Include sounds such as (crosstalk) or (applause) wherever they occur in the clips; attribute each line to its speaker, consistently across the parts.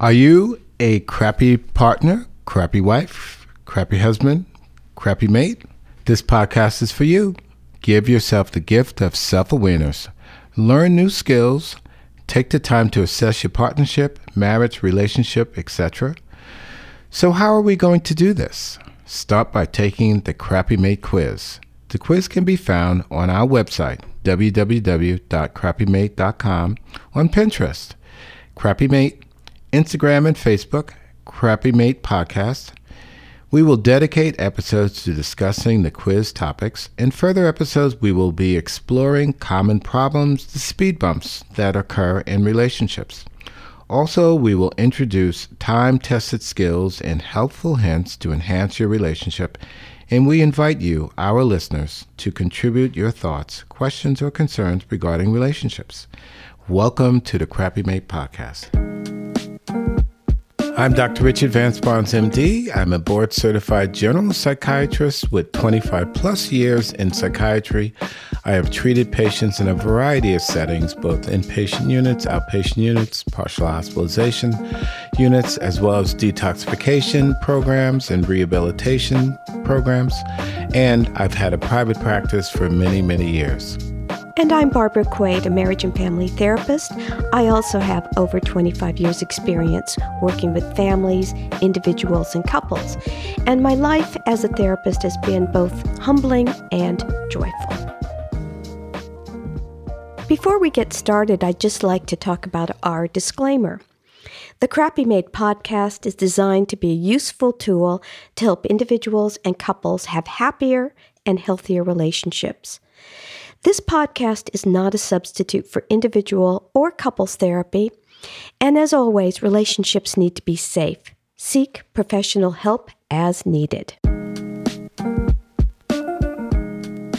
Speaker 1: Are you a crappy partner, crappy wife, crappy husband, crappy mate? This podcast is for you. Give yourself the gift of self awareness. Learn new skills. Take the time to assess your partnership, marriage, relationship, etc. So, how are we going to do this? Start by taking the Crappy Mate quiz. The quiz can be found on our website, www.crappymate.com, on Pinterest. Crappy Mate Instagram and Facebook, Crappy Mate Podcast. We will dedicate episodes to discussing the quiz topics. In further episodes, we will be exploring common problems, the speed bumps that occur in relationships. Also, we will introduce time tested skills and helpful hints to enhance your relationship. And we invite you, our listeners, to contribute your thoughts, questions, or concerns regarding relationships. Welcome to the Crappy Mate Podcast. I'm Dr. Richard Vance Barnes, MD. I'm a board certified general psychiatrist with 25 plus years in psychiatry. I have treated patients in a variety of settings, both inpatient units, outpatient units, partial hospitalization units, as well as detoxification programs and rehabilitation programs. And I've had a private practice for many, many years.
Speaker 2: And I'm Barbara Quaid, a marriage and family therapist. I also have over 25 years' experience working with families, individuals, and couples. And my life as a therapist has been both humbling and joyful. Before we get started, I'd just like to talk about our disclaimer. The Crappy Mate podcast is designed to be a useful tool to help individuals and couples have happier and healthier relationships. This podcast is not a substitute for individual or couples therapy, and as always, relationships need to be safe. Seek professional help as needed.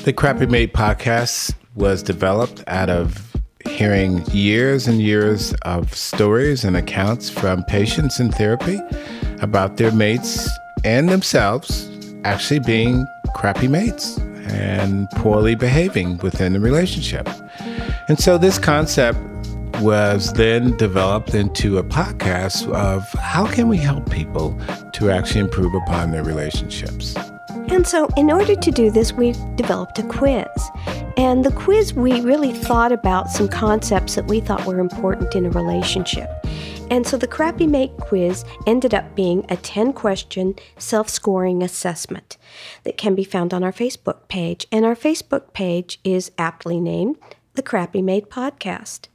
Speaker 1: The Crappy Mate podcast was developed out of hearing years and years of stories and accounts from patients in therapy about their mates and themselves actually being crappy mates and poorly behaving within the relationship. And so this concept was then developed into a podcast of how can we help people to actually improve upon their relationships.
Speaker 2: And so, in order to do this, we developed a quiz. And the quiz, we really thought about some concepts that we thought were important in a relationship. And so the Crappy Mate quiz ended up being a 10 question self scoring assessment that can be found on our Facebook page. And our Facebook page is aptly named the Crappy Mate Podcast.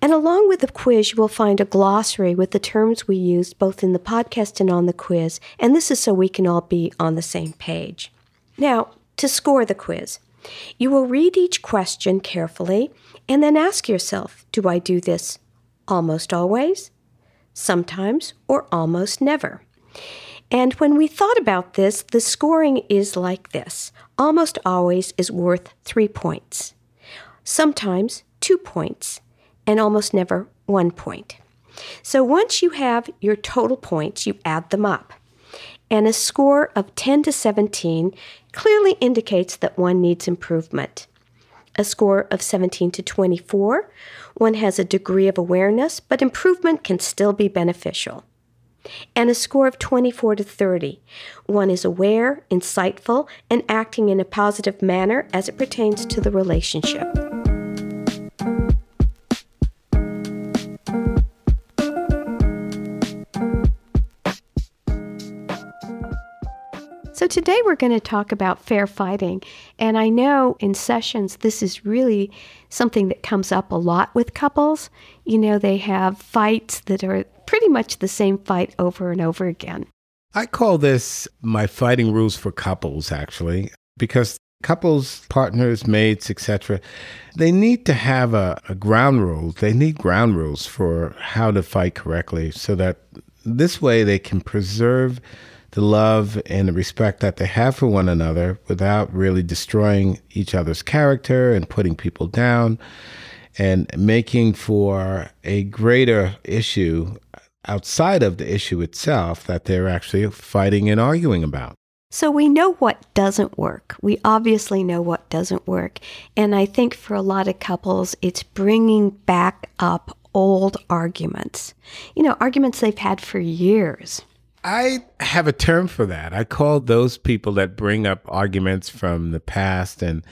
Speaker 2: And along with the quiz, you will find a glossary with the terms we used both in the podcast and on the quiz. And this is so we can all be on the same page. Now, to score the quiz, you will read each question carefully and then ask yourself Do I do this almost always, sometimes, or almost never. And when we thought about this, the scoring is like this almost always is worth three points, sometimes two points, and almost never one point. So once you have your total points, you add them up. And a score of 10 to 17 clearly indicates that one needs improvement. A score of 17 to 24 one has a degree of awareness, but improvement can still be beneficial. And a score of 24 to 30. One is aware, insightful, and acting in a positive manner as it pertains to the relationship. So, today we're going to talk about fair fighting. And I know in sessions, this is really something that comes up a lot with couples. You know, they have fights that are pretty much the same fight over and over again.
Speaker 1: I call this my fighting rules for couples, actually, because couples, partners, mates, etc., they need to have a, a ground rules. They need ground rules for how to fight correctly so that this way they can preserve the love and the respect that they have for one another without really destroying each other's character and putting people down and making for a greater issue outside of the issue itself that they're actually fighting and arguing about.
Speaker 2: So we know what doesn't work. We obviously know what doesn't work. And I think for a lot of couples, it's bringing back up old arguments. You know, arguments they've had for years.
Speaker 1: I have a term for that. I call those people that bring up arguments from the past and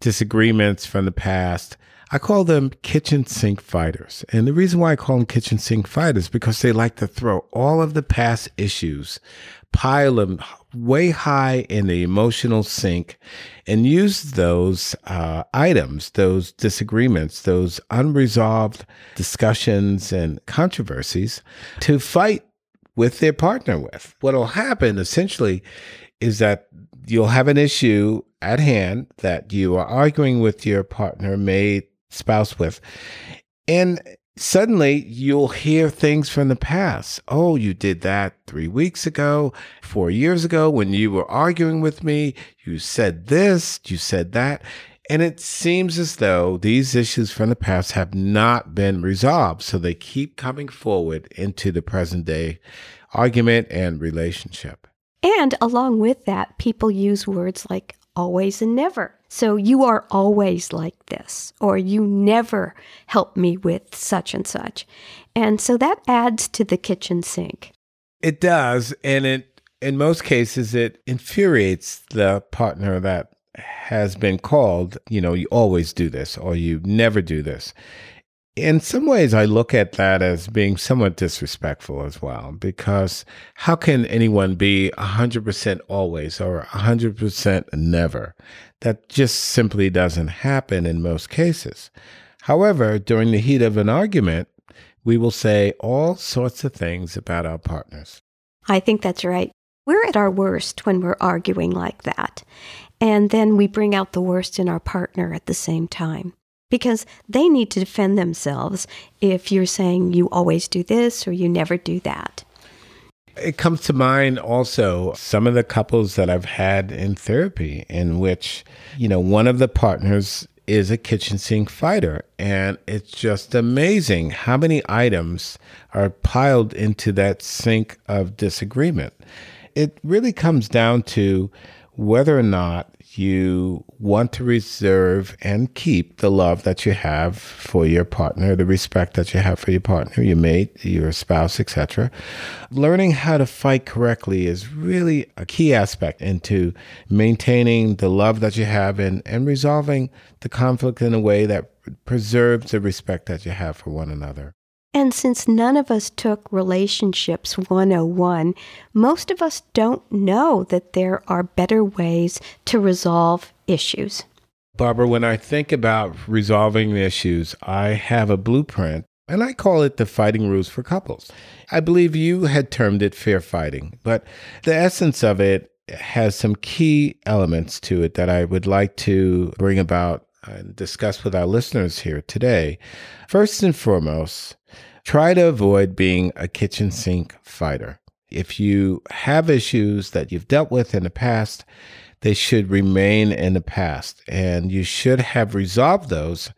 Speaker 1: disagreements from the past. I call them kitchen sink fighters. And the reason why I call them kitchen sink fighters is because they like to throw all of the past issues, pile them way high in the emotional sink, and use those uh, items, those disagreements, those unresolved discussions and controversies to fight with their partner with. What'll happen essentially is that you'll have an issue at hand that you are arguing with your partner, mate, spouse with. And suddenly you'll hear things from the past. Oh, you did that three weeks ago, four years ago when you were arguing with me. You said this, you said that. And it seems as though these issues from the past have not been resolved. So they keep coming forward into the present day argument and relationship.
Speaker 2: And along with that, people use words like always and never. So you are always like this, or you never help me with such and such. And so that adds to the kitchen sink.
Speaker 1: It does. And it, in most cases, it infuriates the partner that has been called, you know, you always do this or you never do this. In some ways, I look at that as being somewhat disrespectful as well, because how can anyone be 100% always or 100% never? That just simply doesn't happen in most cases. However, during the heat of an argument, we will say all sorts of things about our partners.
Speaker 2: I think that's right. We're at our worst when we're arguing like that. And then we bring out the worst in our partner at the same time because they need to defend themselves if you're saying you always do this or you never do that.
Speaker 1: It comes to mind also some of the couples that I've had in therapy in which, you know, one of the partners is a kitchen sink fighter. And it's just amazing how many items are piled into that sink of disagreement. It really comes down to whether or not you want to reserve and keep the love that you have for your partner, the respect that you have for your partner, your mate, your spouse, etc. Learning how to fight correctly is really a key aspect into maintaining the love that you have and, and resolving the conflict in a way that preserves the respect that you have for one another.
Speaker 2: And since none of us took Relationships 101, most of us don't know that there are better ways to resolve issues.
Speaker 1: Barbara, when I think about resolving issues, I have a blueprint and I call it the fighting rules for couples. I believe you had termed it fair fighting, but the essence of it has some key elements to it that I would like to bring about and discuss with our listeners here today. First and foremost, try to avoid being a kitchen sink fighter. If you have issues that you've dealt with in the past, they should remain in the past and you should have resolved those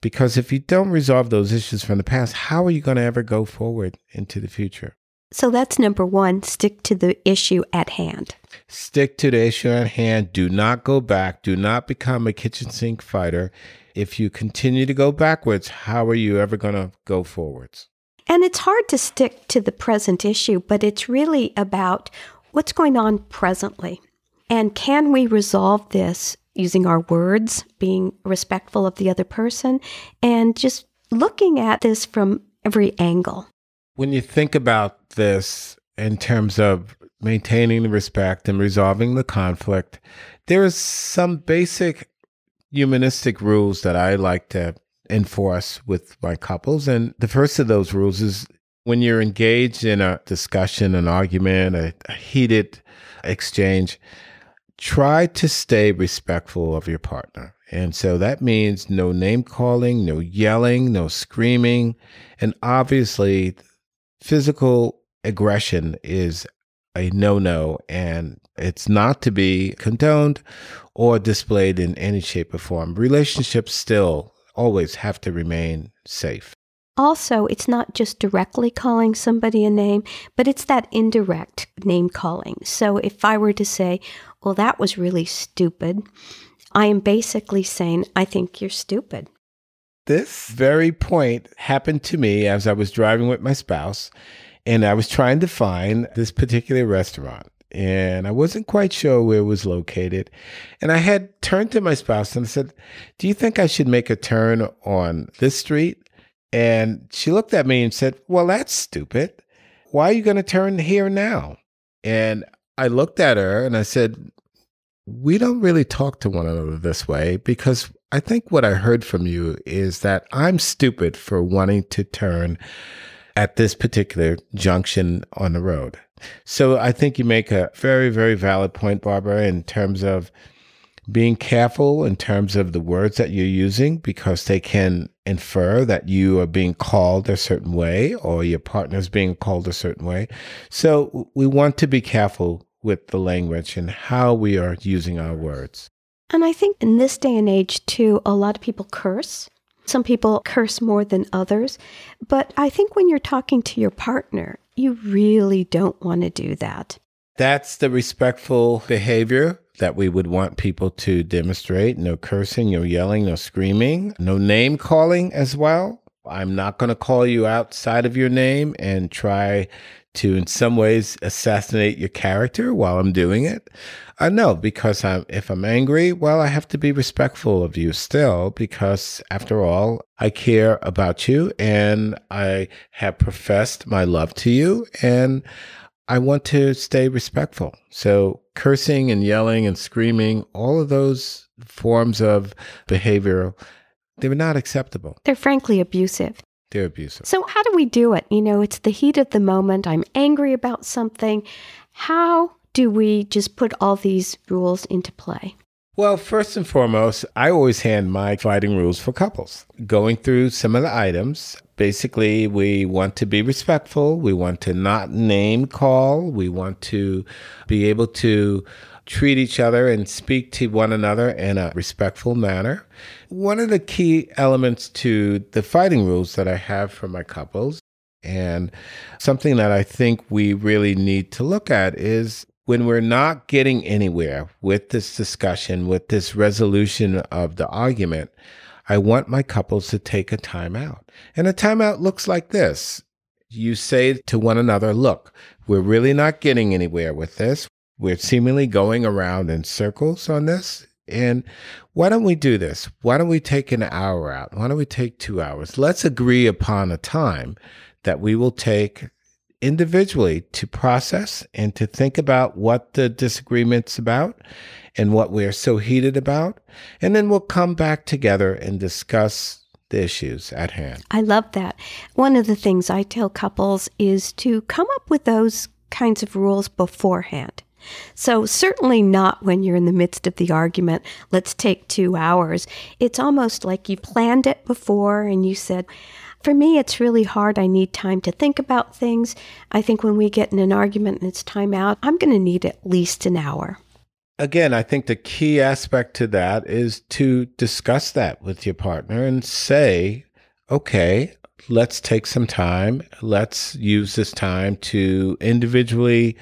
Speaker 1: because if you don't resolve those issues from the past, how are you going to ever go forward into the future?
Speaker 2: So that's number one stick to the issue at hand.
Speaker 1: Stick to the issue at hand. Do not go back. Do not become a kitchen sink fighter if you continue to go backwards, how are you ever going to go forwards?
Speaker 2: And it's hard to stick to the present issue, but it's really about what's going on presently. And can we resolve this using our words, being respectful of the other person, and just looking at this from every angle?
Speaker 1: When you think about this in terms of maintaining the respect and resolving the conflict, there is some basic humanistic rules that I like to enforce with my couples. And the first of those rules is when you're engaged in a discussion, an argument, a, a heated exchange, try to stay respectful of your partner. And so that means no name calling, no yelling, no screaming. And obviously, physical aggression is a no no and it's not to be condoned or displayed in any shape or form. Relationships still always have to remain safe.
Speaker 2: Also, it's not just directly calling somebody a name, but it's that indirect name calling. So if I were to say, well, that was really stupid, I am basically saying, I think you're stupid.
Speaker 1: This very point happened to me as I was driving with my spouse, and I was trying to find this particular restaurant. And I wasn't quite sure where it was located. And I had turned to my spouse and I said, Do you think I should make a turn on this street? And she looked at me and said, Well, that's stupid. Why are you going to turn here now? And I looked at her and I said, We don't really talk to one another this way because I think what I heard from you is that I'm stupid for wanting to turn at this particular junction on the road. So I think you make a very, very valid point, Barbara, in terms of being careful in terms of the words that you're using because they can infer that you are being called a certain way or your partner's being called a certain way. So we want to be careful with the language and how we are using our words.
Speaker 2: And I think in this day and age, too, a lot of people curse. Some people curse more than others. But I think when you're talking to your partner, you really don't want to do that.
Speaker 1: That's the respectful behavior that we would want people to demonstrate. No cursing, no yelling, no screaming, no name calling as well. I'm not going to call you outside of your name and try to, in some ways, assassinate your character while I'm doing it. Uh, no, because I'm, if I'm angry, well, I have to be respectful of you still, because after all, I care about you and I have professed my love to you and I want to stay respectful. So cursing and yelling and screaming, all of those forms of behavior, they're not acceptable.
Speaker 2: They're frankly abusive.
Speaker 1: They're abusive.
Speaker 2: So, how do we do it? You know, it's the heat of the moment. I'm angry about something. How do we just put all these rules into play?
Speaker 1: Well, first and foremost, I always hand my fighting rules for couples. Going through some of the items, basically, we want to be respectful. We want to not name call. We want to be able to treat each other and speak to one another in a respectful manner. One of the key elements to the fighting rules that I have for my couples and something that I think we really need to look at is when we're not getting anywhere with this discussion, with this resolution of the argument, I want my couples to take a timeout. And a timeout looks like this. You say to one another, look, we're really not getting anywhere with this. We're seemingly going around in circles on this. And why don't we do this? Why don't we take an hour out? Why don't we take two hours? Let's agree upon a time that we will take individually to process and to think about what the disagreement's about and what we're so heated about. And then we'll come back together and discuss the issues at hand.
Speaker 2: I love that. One of the things I tell couples is to come up with those kinds of rules beforehand. So, certainly not when you're in the midst of the argument, let's take two hours. It's almost like you planned it before and you said, for me, it's really hard. I need time to think about things. I think when we get in an argument and it's time out, I'm going to need at least an hour.
Speaker 1: Again, I think the key aspect to that is to discuss that with your partner and say, okay, let's take some time. Let's use this time to individually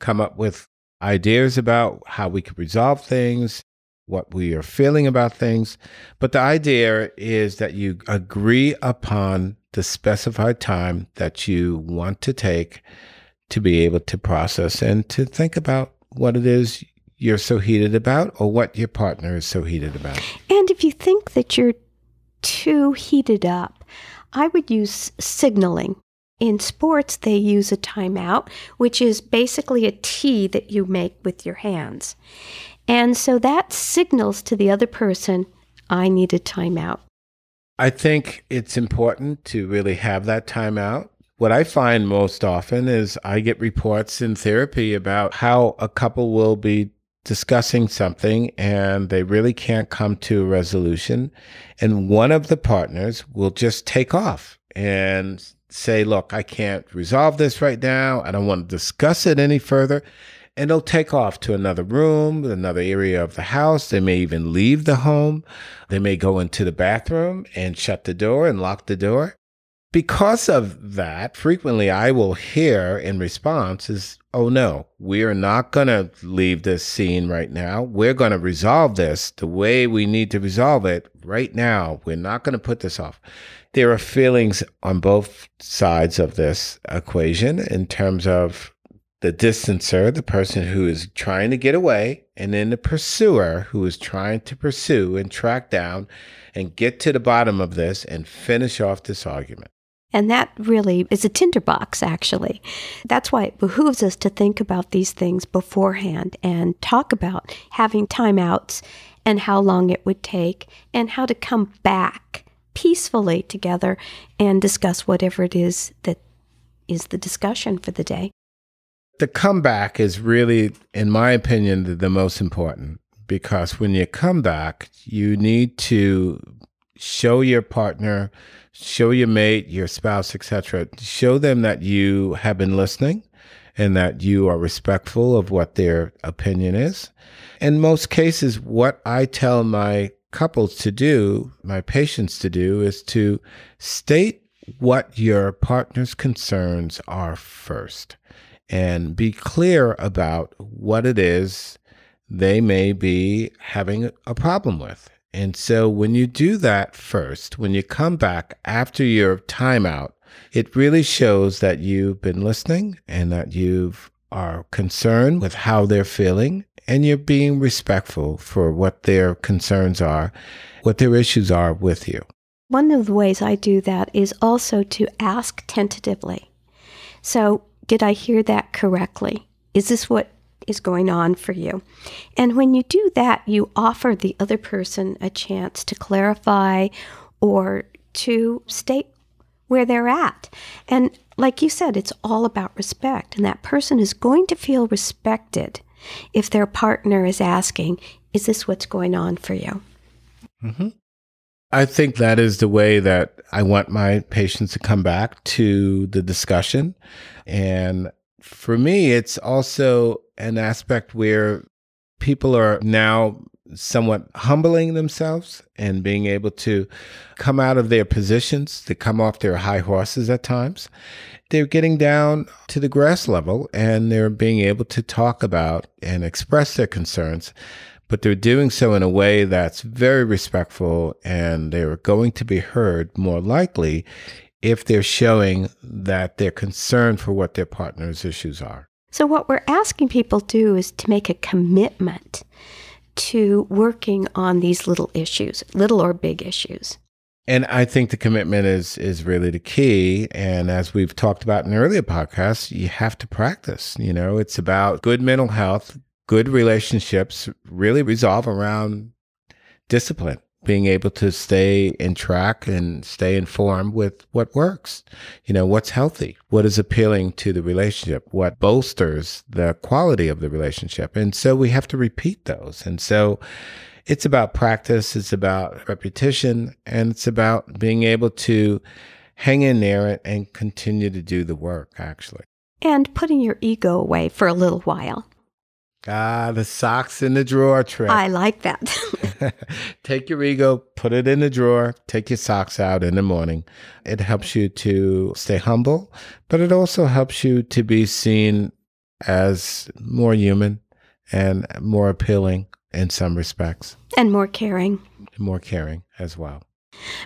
Speaker 1: come up with ideas about how we could resolve things, what we are feeling about things. But the idea is that you agree upon the specified time that you want to take to be able to process and to think about what it is you're so heated about or what your partner is so heated about.
Speaker 2: And if you think that you're too heated up, I would use signaling. In sports, they use a timeout, which is basically a T that you make with your hands. And so that signals to the other person, I need a timeout.
Speaker 1: I think it's important to really have that timeout. What I find most often is I get reports in therapy about how a couple will be discussing something and they really can't come to a resolution. And one of the partners will just take off and say, Look, I can't resolve this right now. I don't want to discuss it any further and they'll take off to another room, another area of the house. They may even leave the home. They may go into the bathroom and shut the door and lock the door because of that, frequently I will hear in response is, oh no, we are not going to leave this scene right now. We're going to resolve this the way we need to resolve it right now. We're not going to put this off. There are feelings on both sides of this equation in terms of the distancer, the person who is trying to get away, and then the pursuer who is trying to pursue and track down and get to the bottom of this and finish off this argument.
Speaker 2: And that really is a tinderbox, actually. That's why it behooves us to think about these things beforehand and talk about having timeouts and how long it would take and how to come back peacefully together and discuss whatever it is that is the discussion for the day.
Speaker 1: The comeback is really, in my opinion, the, the most important because when you come back, you need to show your partner, show your mate, your spouse, etc. Show them that you have been listening and that you are respectful of what their opinion is. In most cases, what I tell my couples to do, my patients to do, is to state what your partner's concerns are first and be clear about what it is they may be having a problem with. And so when you do that first, when you come back after your timeout, it really shows that you've been listening and that you are concerned with how they're feeling and you're being respectful for what their concerns are, what their issues are with you.
Speaker 2: One of the ways I do that is also to ask tentatively. So, did I hear that correctly? Is this what is going on for you. And when you do that, you offer the other person a chance to clarify or to state where they're at. And like you said, it's all about respect. And that person is going to feel respected if their partner is asking, Is this what's going on for you?
Speaker 1: Mm-hmm. I think that is the way that I want my patients to come back to the discussion. And for me, it's also an aspect where people are now somewhat humbling themselves and being able to come out of their positions, to come off their high horses at times. They're getting down to the grass level and they're being able to talk about and express their concerns, but they're doing so in a way that's very respectful and they're going to be heard more likely if they're showing that they're concerned for what their partner's issues are.
Speaker 2: So, what we're asking people to do is to make a commitment to working on these little issues, little or big issues.
Speaker 1: And I think the commitment is is really the key. And as we've talked about in earlier podcasts, you have to practice. You know, it's about good mental health, good relationships really resolve around discipline being able to stay in track and stay informed with what works. You know, what's healthy, what is appealing to the relationship, what bolsters the quality of the relationship. And so we have to repeat those. And so it's about practice, it's about repetition, and it's about being able to hang in there and continue to do the work, actually.
Speaker 2: And putting your ego away for a little while.
Speaker 1: Ah, the socks in the drawer trick.
Speaker 2: I like that. (laughs) (laughs)
Speaker 1: take your ego, put it in the drawer, take your socks out in the morning. It helps you to stay humble, but it also helps you to be seen as more human and more appealing in some respects.
Speaker 2: And more caring.
Speaker 1: More caring as well.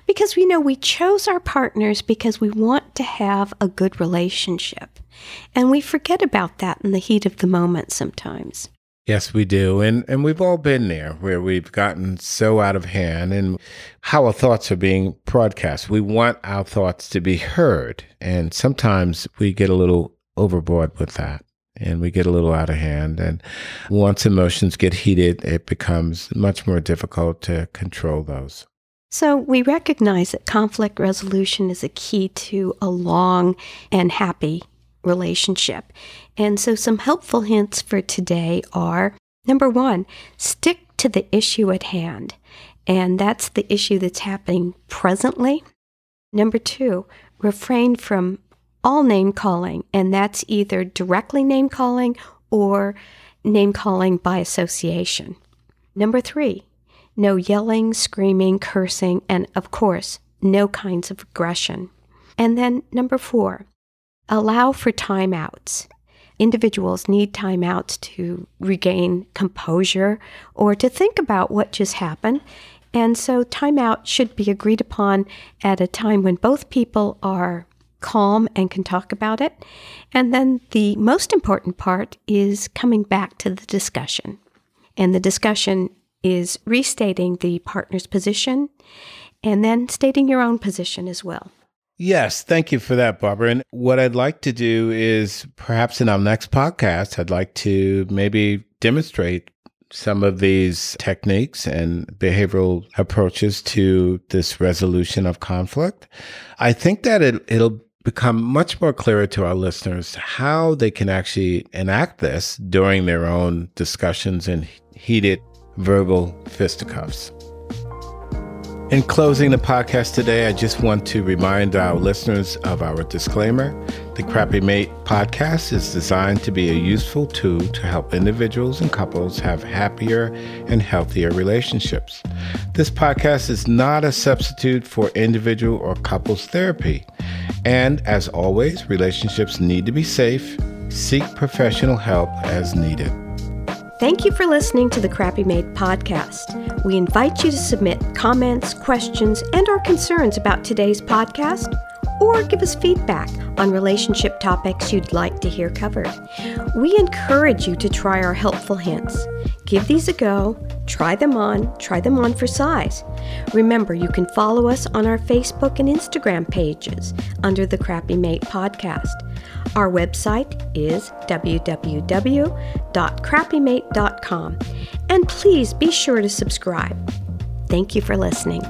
Speaker 2: Because we know we chose our partners because we want to have a good relationship. And we forget about that in the heat of the moment sometimes.
Speaker 1: Yes, we do. And and we've all been there where we've gotten so out of hand and how our thoughts are being broadcast. We want our thoughts to be heard. And sometimes we get a little overboard with that and we get a little out of hand. And once emotions get heated, it becomes much more difficult to control those.
Speaker 2: So, we recognize that conflict resolution is a key to a long and happy relationship. And so, some helpful hints for today are number one, stick to the issue at hand. And that's the issue that's happening presently. Number two, refrain from all name calling, and that's either directly name calling or name calling by association. Number three, no yelling, screaming, cursing, and of course, no kinds of aggression. And then number four, allow for timeouts. Individuals need timeouts to regain composure or to think about what just happened. And so, timeout should be agreed upon at a time when both people are calm and can talk about it. And then the most important part is coming back to the discussion. And the discussion is restating the partner's position and then stating your own position as well.
Speaker 1: Yes, thank you for that, Barbara. And what I'd like to do is perhaps in our next podcast, I'd like to maybe demonstrate some of these techniques and behavioral approaches to this resolution of conflict. I think that it, it'll become much more clearer to our listeners how they can actually enact this during their own discussions and heated verbal fisticuffs. In closing the podcast today, I just want to remind our listeners of our disclaimer. The Crappy Mate podcast is designed to be a useful tool to help individuals and couples have happier and healthier relationships. This podcast is not a substitute for individual or couples therapy. And as always, relationships need to be safe. Seek professional help as needed.
Speaker 2: Thank you for listening to the Crappy Mate podcast. We invite you to submit comments, questions, and or concerns about today's podcast or give us feedback on relationship topics you'd like to hear covered. We encourage you to try our helpful hints. Give these a go, try them on, try them on for size. Remember, you can follow us on our Facebook and Instagram pages under the Crappy Mate podcast. Our website is www.crappymate.com. And please be sure to subscribe. Thank you for listening.